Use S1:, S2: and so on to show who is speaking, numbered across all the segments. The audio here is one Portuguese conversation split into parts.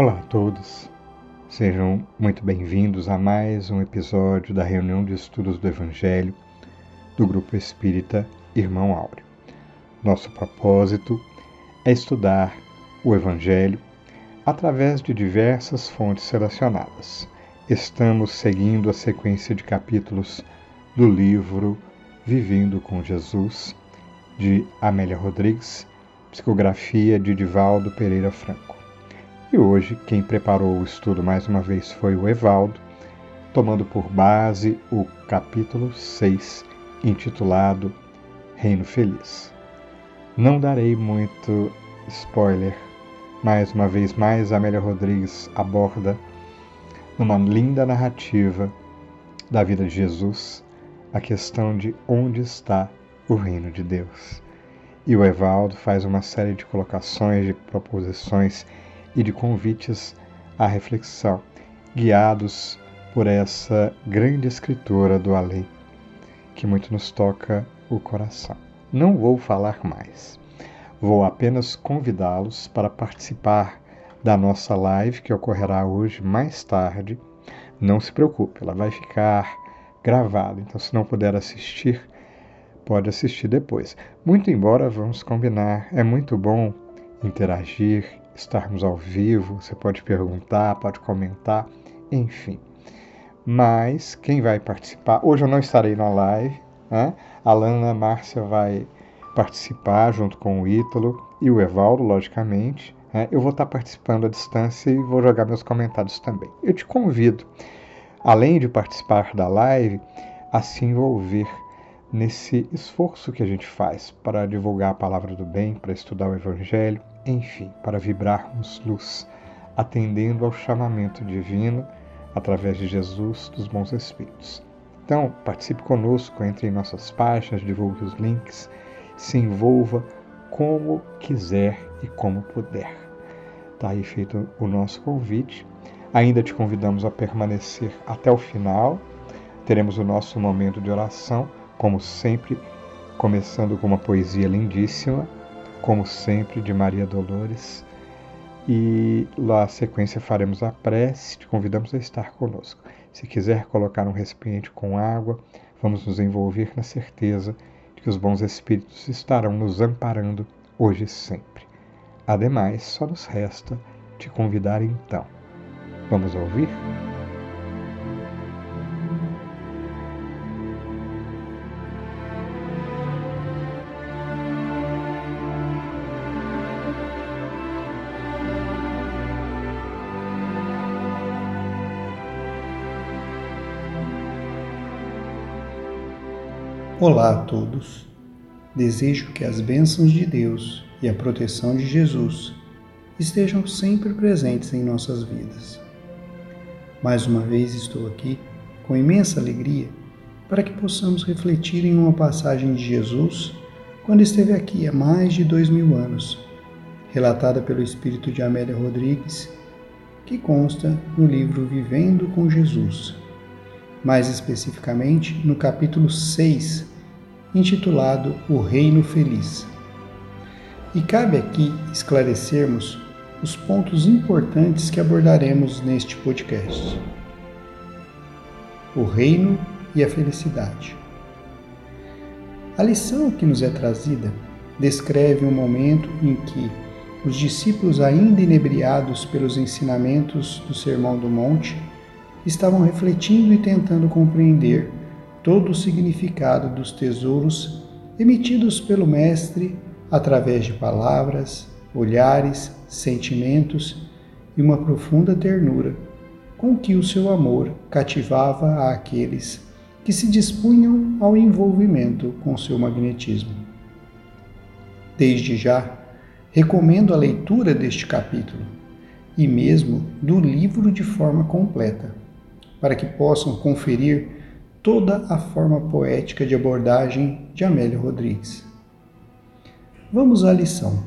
S1: Olá a todos, sejam muito bem-vindos a mais um episódio da reunião de estudos do Evangelho do Grupo Espírita Irmão Áureo. Nosso propósito é estudar o Evangelho através de diversas fontes selecionadas. Estamos seguindo a sequência de capítulos do livro Vivendo com Jesus, de Amélia Rodrigues, psicografia de Divaldo Pereira Franco. E hoje quem preparou o estudo mais uma vez foi o Evaldo, tomando por base o capítulo 6, intitulado Reino Feliz. Não darei muito spoiler, mais uma vez mais Amélia Rodrigues aborda numa linda narrativa da vida de Jesus a questão de onde está o reino de Deus. E o Evaldo faz uma série de colocações, de proposições e de convites à reflexão, guiados por essa grande escritora do além, que muito nos toca o coração. Não vou falar mais. Vou apenas convidá-los para participar da nossa live que ocorrerá hoje mais tarde. Não se preocupe, ela vai ficar gravada, então se não puder assistir, pode assistir depois. Muito embora vamos combinar, é muito bom interagir, estarmos ao vivo, você pode perguntar, pode comentar, enfim. Mas quem vai participar, hoje eu não estarei na live, né? a Lana Márcia vai participar junto com o Ítalo e o Evaldo, logicamente. Né? Eu vou estar participando à distância e vou jogar meus comentários também. Eu te convido, além de participar da live, a se envolver nesse esforço que a gente faz para divulgar a palavra do bem, para estudar o Evangelho, enfim, para vibrarmos luz, atendendo ao chamamento divino através de Jesus dos bons espíritos. Então, participe conosco, entre em nossas páginas, divulgue os links, se envolva como quiser e como puder. Está aí feito o nosso convite. Ainda te convidamos a permanecer até o final. Teremos o nosso momento de oração, como sempre, começando com uma poesia lindíssima como sempre, de Maria Dolores. E lá a sequência faremos a prece, te convidamos a estar conosco. Se quiser colocar um recipiente com água, vamos nos envolver na certeza de que os bons espíritos estarão nos amparando hoje e sempre. Ademais, só nos resta te convidar então. Vamos ouvir?
S2: Olá a todos. Desejo que as bênçãos de Deus e a proteção de Jesus estejam sempre presentes em nossas vidas. Mais uma vez estou aqui com imensa alegria para que possamos refletir em uma passagem de Jesus quando esteve aqui há mais de dois mil anos, relatada pelo Espírito de Amélia Rodrigues, que consta no livro Vivendo com Jesus, mais especificamente no capítulo 6, intitulado O Reino Feliz. E cabe aqui esclarecermos os pontos importantes que abordaremos neste podcast. O reino e a felicidade. A lição que nos é trazida descreve um momento em que os discípulos, ainda inebriados pelos ensinamentos do Sermão do Monte, estavam refletindo e tentando compreender todo o significado dos tesouros emitidos pelo Mestre através de palavras, olhares, sentimentos e uma profunda ternura com que o seu amor cativava aqueles que se dispunham ao envolvimento com seu magnetismo. Desde já, recomendo a leitura deste capítulo e mesmo do livro de forma completa para que possam conferir toda a forma poética de abordagem de Amélia Rodrigues. Vamos à lição.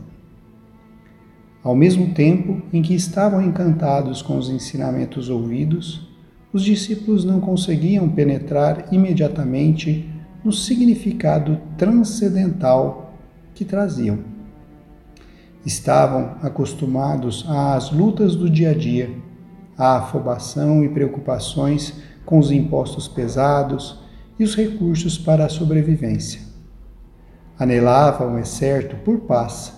S2: Ao mesmo tempo em que estavam encantados com os ensinamentos ouvidos, os discípulos não conseguiam penetrar imediatamente no significado transcendental que traziam. Estavam acostumados às lutas do dia a dia, à afobação e preocupações com os impostos pesados e os recursos para a sobrevivência. Anelavam, é certo, por paz,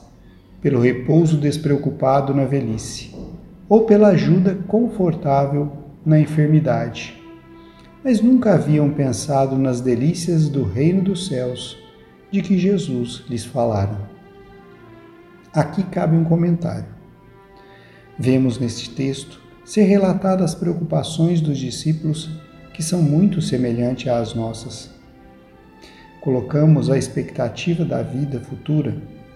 S2: pelo repouso despreocupado na velhice, ou pela ajuda confortável na enfermidade. Mas nunca haviam pensado nas delícias do reino dos céus de que Jesus lhes falara. Aqui cabe um comentário. Vemos neste texto ser relatadas as preocupações dos discípulos que são muito semelhantes às nossas. Colocamos a expectativa da vida futura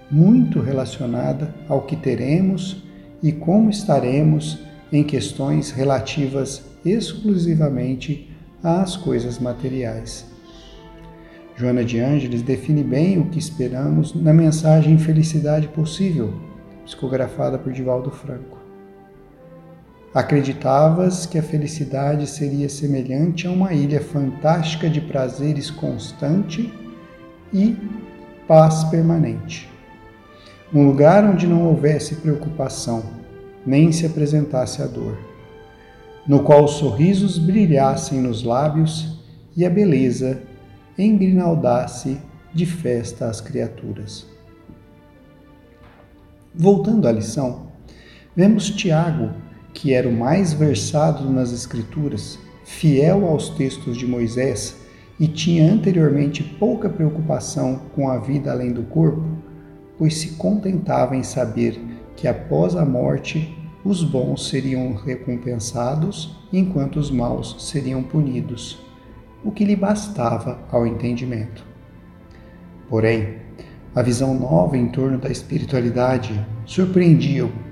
S2: muito relacionada ao que teremos e como estaremos em questões relativas exclusivamente às coisas materiais. Joana de Ângeles define bem o que esperamos na mensagem Felicidade Possível, psicografada por Divaldo Franco. Acreditavas que a felicidade seria semelhante a uma ilha fantástica de prazeres constante e paz permanente. Um lugar onde não houvesse preocupação, nem se apresentasse a dor, no qual os sorrisos brilhassem nos lábios e a beleza engrinaldasse de festa às criaturas. Voltando à lição, vemos Tiago, que era o mais versado nas Escrituras, fiel aos textos de Moisés e tinha anteriormente pouca preocupação com a vida além do corpo, pois se contentava em saber que após a morte os bons seriam recompensados enquanto os maus seriam punidos o que lhe bastava ao entendimento. Porém, a visão nova em torno da espiritualidade surpreendia-o,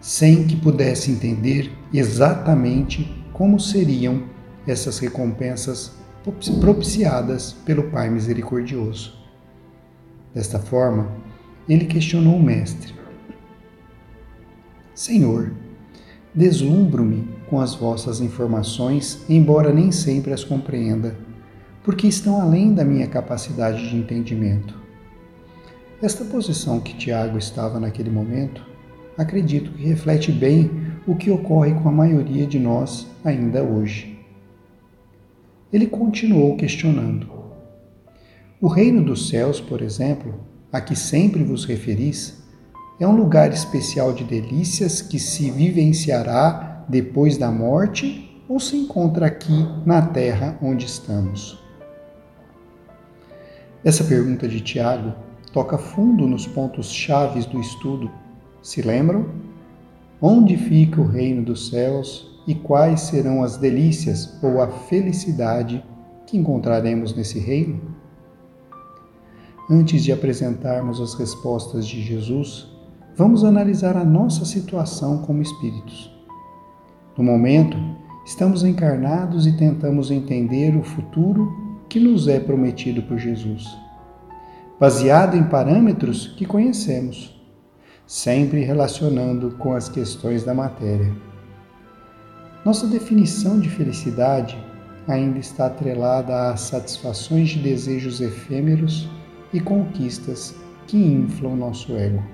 S2: sem que pudesse entender exatamente como seriam essas recompensas propiciadas pelo Pai Misericordioso. Desta forma, ele questionou o Mestre: Senhor, deslumbro-me com as vossas informações, embora nem sempre as compreenda, porque estão além da minha capacidade de entendimento. Esta posição que Tiago estava naquele momento, acredito que reflete bem o que ocorre com a maioria de nós ainda hoje. Ele continuou questionando. O reino dos céus, por exemplo, a que sempre vos referis, é um lugar especial de delícias que se vivenciará depois da morte ou se encontra aqui na terra onde estamos? Essa pergunta de Tiago toca fundo nos pontos chaves do estudo. Se lembram? Onde fica o reino dos céus e quais serão as delícias ou a felicidade que encontraremos nesse reino? Antes de apresentarmos as respostas de Jesus, vamos analisar a nossa situação como espíritos. No momento, estamos encarnados e tentamos entender o futuro que nos é prometido por Jesus, baseado em parâmetros que conhecemos, sempre relacionando com as questões da matéria. Nossa definição de felicidade ainda está atrelada às satisfações de desejos efêmeros e conquistas que inflam nosso ego.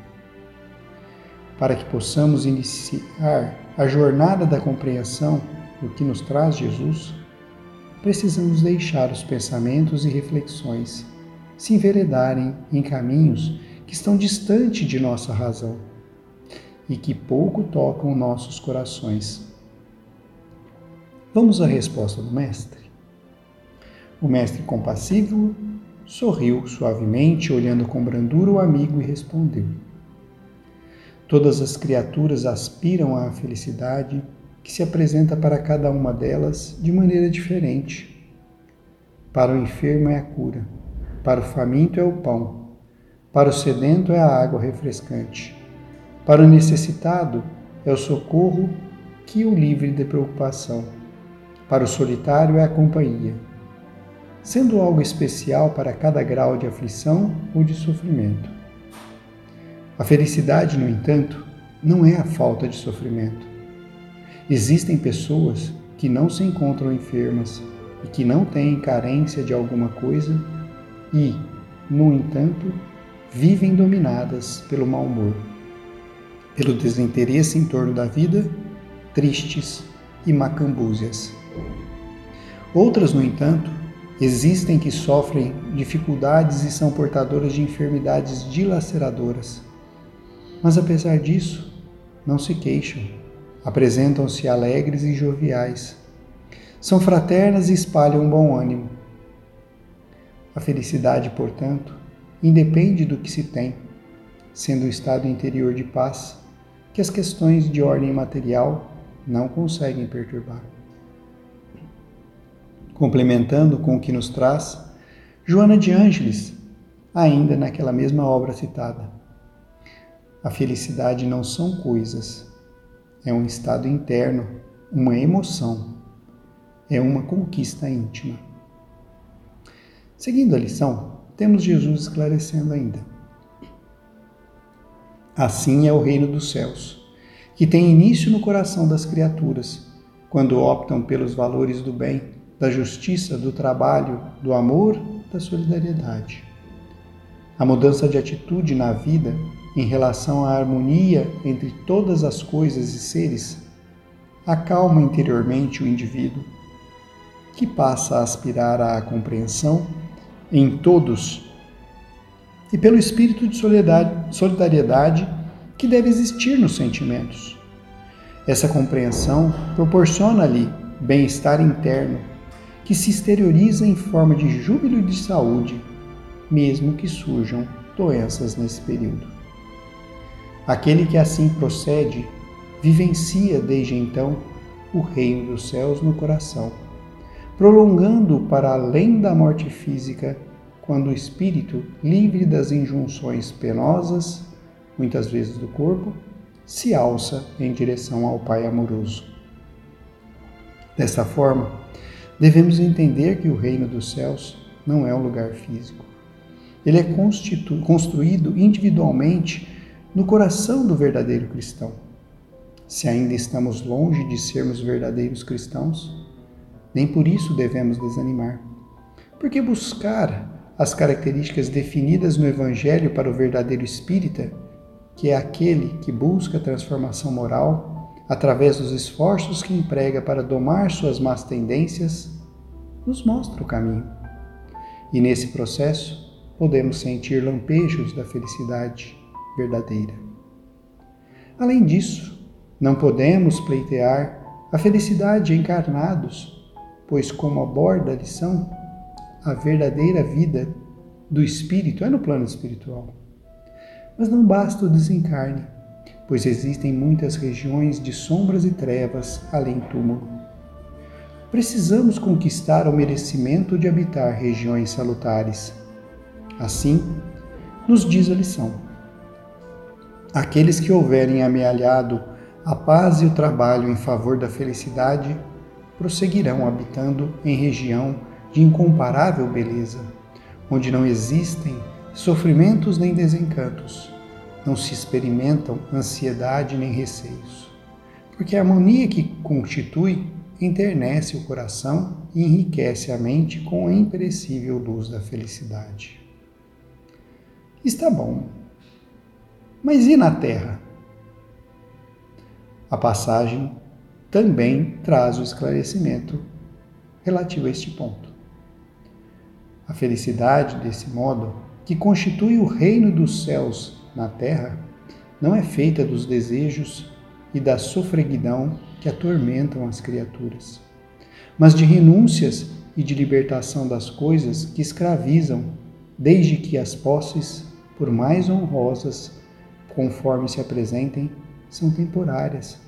S2: Para que possamos iniciar a jornada da compreensão do que nos traz Jesus, precisamos deixar os pensamentos e reflexões se enveredarem em caminhos que estão distante de nossa razão e que pouco tocam nossos corações. Vamos à resposta do Mestre. O Mestre compassivo sorriu suavemente, olhando com brandura o amigo e respondeu: Todas as criaturas aspiram à felicidade que se apresenta para cada uma delas de maneira diferente. Para o enfermo é a cura, para o faminto é o pão, para o sedento é a água refrescante, para o necessitado é o socorro que o livre de preocupação, para o solitário é a companhia, sendo algo especial para cada grau de aflição ou de sofrimento. A felicidade, no entanto, não é a falta de sofrimento. Existem pessoas que não se encontram enfermas e que não têm carência de alguma coisa e, no entanto, vivem dominadas pelo mau humor, pelo desinteresse em torno da vida, tristes e macambúzias. Outras, no entanto, existem que sofrem dificuldades e são portadoras de enfermidades dilaceradoras. Mas apesar disso, não se queixam, apresentam-se alegres e joviais. São fraternas e espalham bom ânimo. A felicidade, portanto, independe do que se tem, sendo um estado interior de paz que as questões de ordem material não conseguem perturbar. Complementando com o que nos traz Joana de Ângeles, ainda naquela mesma obra citada. A felicidade não são coisas, é um estado interno, uma emoção, é uma conquista íntima. Seguindo a lição, temos Jesus esclarecendo ainda. Assim é o reino dos céus, que tem início no coração das criaturas, quando optam pelos valores do bem, da justiça, do trabalho, do amor, da solidariedade. A mudança de atitude na vida em relação à harmonia entre todas as coisas e seres acalma interiormente o indivíduo, que passa a aspirar à compreensão em todos e pelo espírito de solidariedade que deve existir nos sentimentos. Essa compreensão proporciona-lhe bem-estar interno, que se exterioriza em forma de júbilo e de saúde, mesmo que surjam doenças nesse período. Aquele que assim procede vivencia desde então o reino dos céus no coração, prolongando para além da morte física, quando o espírito, livre das injunções penosas, muitas vezes do corpo, se alça em direção ao Pai amoroso. Dessa forma, devemos entender que o reino dos céus não é um lugar físico. Ele é construído individualmente no coração do verdadeiro cristão. Se ainda estamos longe de sermos verdadeiros cristãos, nem por isso devemos desanimar. Porque buscar as características definidas no Evangelho para o verdadeiro espírita, que é aquele que busca a transformação moral através dos esforços que emprega para domar suas más tendências, nos mostra o caminho. E nesse processo, podemos sentir lampejos da felicidade verdadeira. Além disso, não podemos pleitear a felicidade encarnados, pois, como aborda a lição, a verdadeira vida do espírito é no plano espiritual. Mas não basta o desencarne, pois existem muitas regiões de sombras e trevas além túmulo. Precisamos conquistar o merecimento de habitar regiões salutares. Assim, nos diz a lição. Aqueles que houverem amealhado a paz e o trabalho em favor da felicidade prosseguirão habitando em região de incomparável beleza, onde não existem sofrimentos nem desencantos, não se experimentam ansiedade nem receios, porque a harmonia que constitui enternece o coração e enriquece a mente com a imperecível luz da felicidade. Está bom, mas e na terra? A passagem também traz o esclarecimento relativo a este ponto. A felicidade, desse modo, que constitui o reino dos céus na terra, não é feita dos desejos e da sofreguidão que atormentam as criaturas, mas de renúncias e de libertação das coisas que escravizam, desde que as posses, por mais honrosas, conforme se apresentem, são temporárias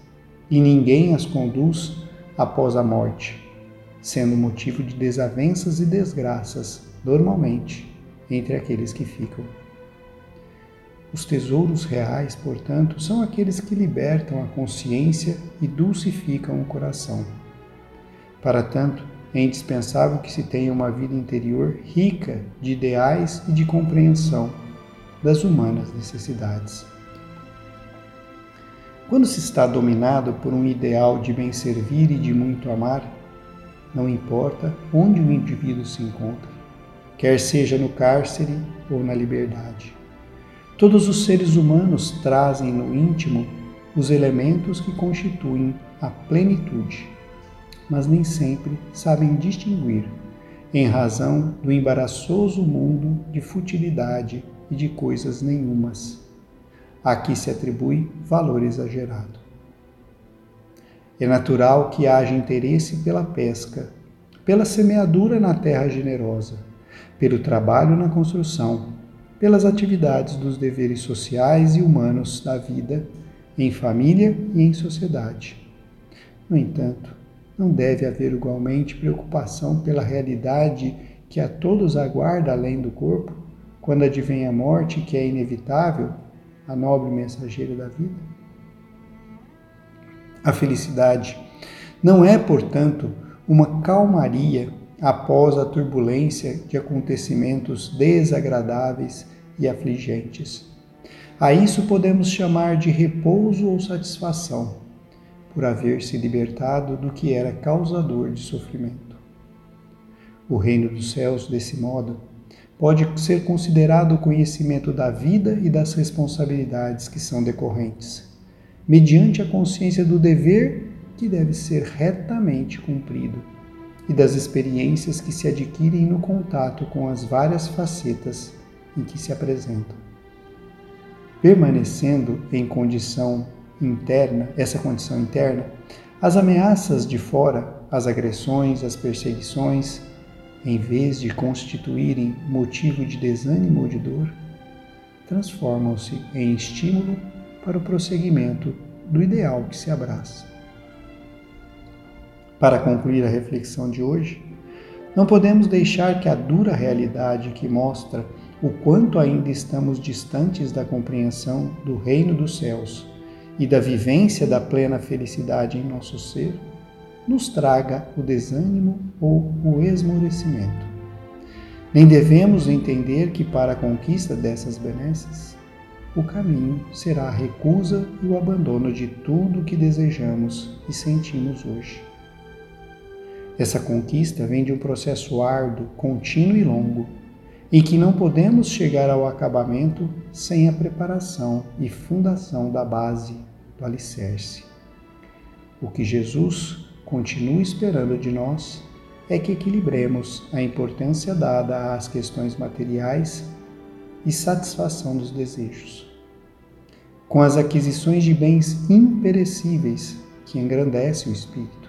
S2: e ninguém as conduz após a morte, sendo motivo de desavenças e desgraças, normalmente, entre aqueles que ficam. Os tesouros reais, portanto, são aqueles que libertam a consciência e dulcificam o coração. Para tanto, é indispensável que se tenha uma vida interior rica de ideais e de compreensão das humanas necessidades. Quando se está dominado por um ideal de bem servir e de muito amar, não importa onde o indivíduo se encontra, quer seja no cárcere ou na liberdade. Todos os seres humanos trazem no íntimo os elementos que constituem a plenitude, mas nem sempre sabem distinguir, em razão do embaraçoso mundo de futilidade e de coisas nenhumas. Aqui se atribui valor exagerado. É natural que haja interesse pela pesca, pela semeadura na terra generosa, pelo trabalho na construção, pelas atividades dos deveres sociais e humanos da vida, em família e em sociedade. No entanto, não deve haver igualmente preocupação pela realidade que a todos aguarda além do corpo, quando advém a morte que é inevitável, a nobre mensageira da vida? A felicidade não é, portanto, uma calmaria após a turbulência de acontecimentos desagradáveis e afligentes. A isso podemos chamar de repouso ou satisfação, por haver se libertado do que era causador de sofrimento. O reino dos céus, desse modo, pode ser considerado o conhecimento da vida e das responsabilidades que são decorrentes, mediante a consciência do dever que deve ser retamente cumprido e das experiências que se adquirem no contato com as várias facetas em que se apresentam. Permanecendo em condição interna, essa condição interna, as ameaças de fora, as agressões, as perseguições, em vez de constituírem motivo de desânimo ou de dor, transformam-se em estímulo para o prosseguimento do ideal que se abraça. Para concluir a reflexão de hoje, não podemos deixar que a dura realidade que mostra o quanto ainda estamos distantes da compreensão do reino dos céus e da vivência da plena felicidade em nosso ser, nos traga o desânimo ou o esmorecimento. Nem devemos entender que para a conquista dessas benesses, o caminho será a recusa e o abandono de tudo o que desejamos e sentimos hoje. Essa conquista vem de um processo árduo, contínuo e longo, em que não podemos chegar ao acabamento sem a preparação e fundação da base, do alicerce. O que Jesus continua esperando de nós é que equilibremos a importância dada às questões materiais e satisfação dos desejos, com as aquisições de bens imperecíveis que engrandecem o espírito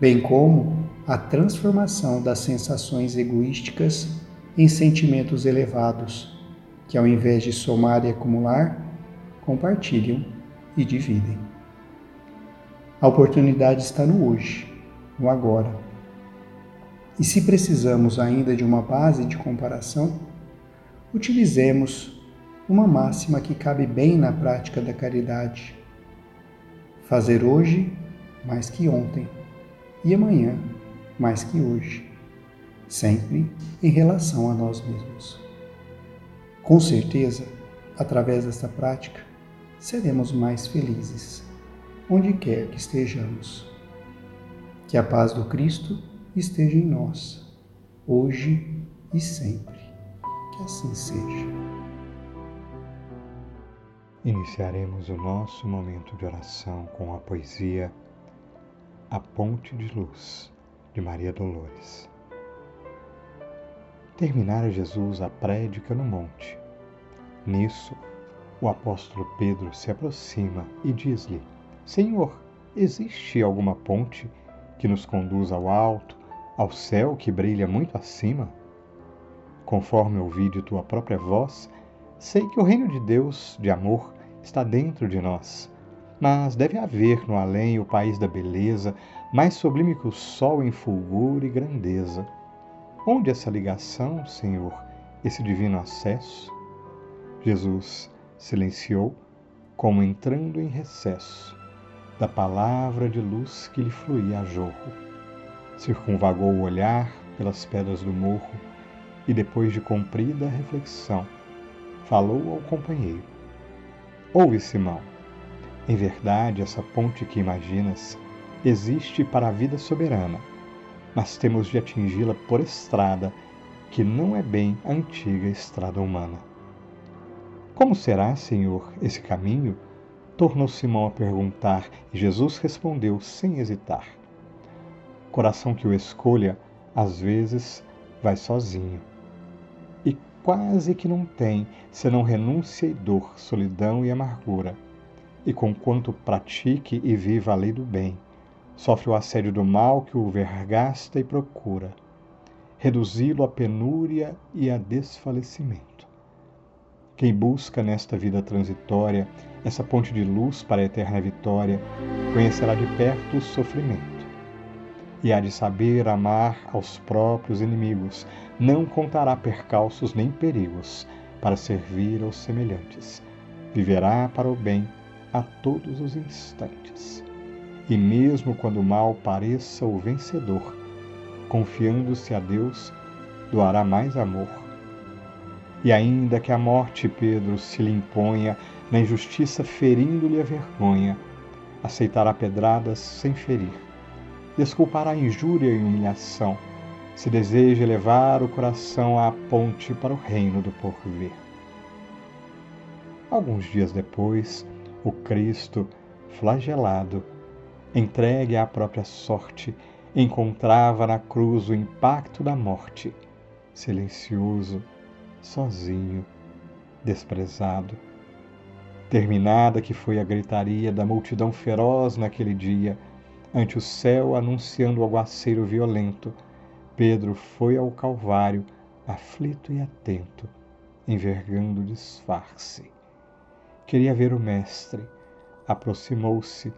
S2: bem como a transformação das sensações egoísticas em sentimentos elevados, que ao invés de somar e acumular, compartilham e dividem. A oportunidade está no hoje, no agora. E se precisamos ainda de uma base de comparação, utilizemos uma máxima que cabe bem na prática da caridade: fazer hoje mais que ontem e amanhã mais que hoje, sempre em relação a nós mesmos. Com certeza, através desta prática, seremos mais felizes, onde quer que estejamos. Que a paz do Cristo esteja em nós, hoje e sempre. Que assim seja.
S1: Iniciaremos o nosso momento de oração com a poesia a Ponte de Luz, de Maria Dolores. Terminara Jesus a prédica no monte. Nisso, o apóstolo Pedro se aproxima e diz-lhe: Senhor, existe alguma ponte que nos conduz ao alto, ao céu que brilha muito acima? Conforme ouvi de tua própria voz, sei que o reino de Deus, de amor, está dentro de nós mas deve haver no além o país da beleza, mais sublime que o sol em fulgor e grandeza. Onde essa ligação, Senhor, esse divino acesso? Jesus silenciou, como entrando em recesso, da palavra de luz que lhe fluía a jorro. Circunvagou o olhar pelas pedras do morro e, depois de comprida reflexão, falou ao companheiro: Ouve, Simão em verdade, essa ponte que imaginas existe para a vida soberana, mas temos de atingi-la por estrada que não é bem a antiga estrada humana. Como será, Senhor, esse caminho? Tornou Simão a perguntar e Jesus respondeu sem hesitar: Coração que o escolha, às vezes vai sozinho. E quase que não tem senão renúncia e dor, solidão e amargura. E conquanto pratique e viva a lei do bem, sofre o assédio do mal que o vergasta e procura, reduzi-lo à penúria e a desfalecimento. Quem busca nesta vida transitória essa ponte de luz para a eterna vitória, conhecerá de perto o sofrimento. E há de saber amar aos próprios inimigos, não contará percalços nem perigos para servir aos semelhantes. Viverá para o bem a todos os instantes. E mesmo quando o mal pareça o vencedor, confiando-se a Deus, doará mais amor e ainda que a morte, Pedro, se lhe imponha, na injustiça ferindo-lhe a vergonha, aceitará pedradas sem ferir. Desculpará injúria e humilhação, se deseja elevar o coração à ponte para o reino do porvir. Alguns dias depois, o Cristo, flagelado, entregue à própria sorte, encontrava na cruz o impacto da morte, silencioso, sozinho, desprezado. Terminada que foi a gritaria da multidão feroz naquele dia, ante o céu anunciando o aguaceiro violento, Pedro foi ao Calvário, aflito e atento, envergando o disfarce. Queria ver o Mestre, aproximou-se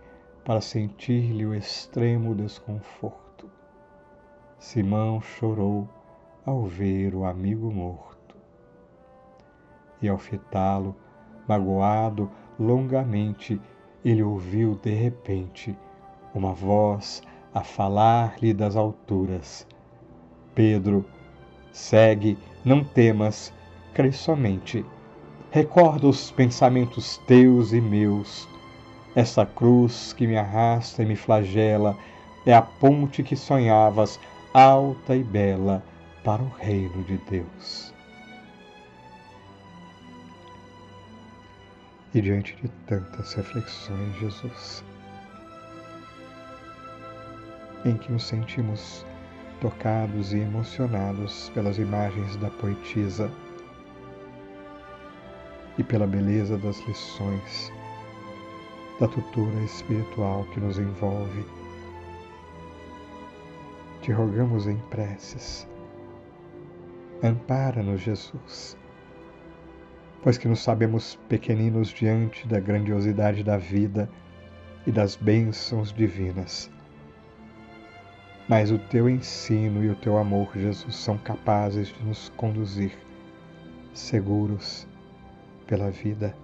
S1: para sentir-lhe o extremo desconforto. Simão chorou ao ver o amigo morto e ao fitá-lo, magoado longamente, ele ouviu de repente uma voz a falar-lhe das alturas: Pedro, segue, não temas, crê somente. Recorda os pensamentos teus e meus. Essa cruz que me arrasta e me flagela é a ponte que sonhavas, alta e bela, para o reino de Deus. E diante de tantas reflexões, Jesus, em que nos sentimos tocados e emocionados pelas imagens da poetisa e pela beleza das lições da tutora espiritual que nos envolve. Te rogamos em preces, ampara-nos, Jesus pois que nos sabemos pequeninos diante da grandiosidade da vida e das bênçãos divinas. Mas o teu ensino e o teu amor, Jesus, são capazes de nos conduzir seguros pela vida.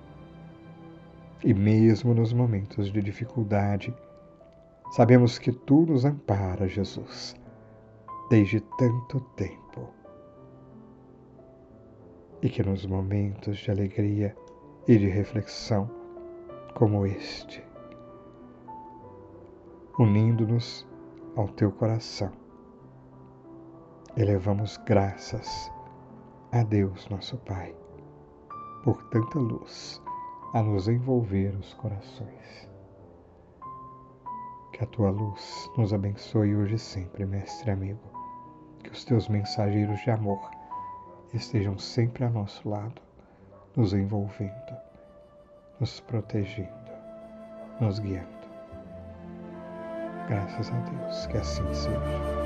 S1: E mesmo nos momentos de dificuldade, sabemos que tu nos ampara, Jesus, desde tanto tempo e que nos momentos de alegria e de reflexão como este, unindo-nos ao teu coração, elevamos graças a Deus, nosso Pai, por tanta luz a nos envolver os corações. Que a tua luz nos abençoe hoje e sempre, mestre amigo. Que os teus mensageiros de amor estejam sempre a nosso lado, nos envolvendo, nos protegendo, nos guiando. Graças a Deus, que assim seja.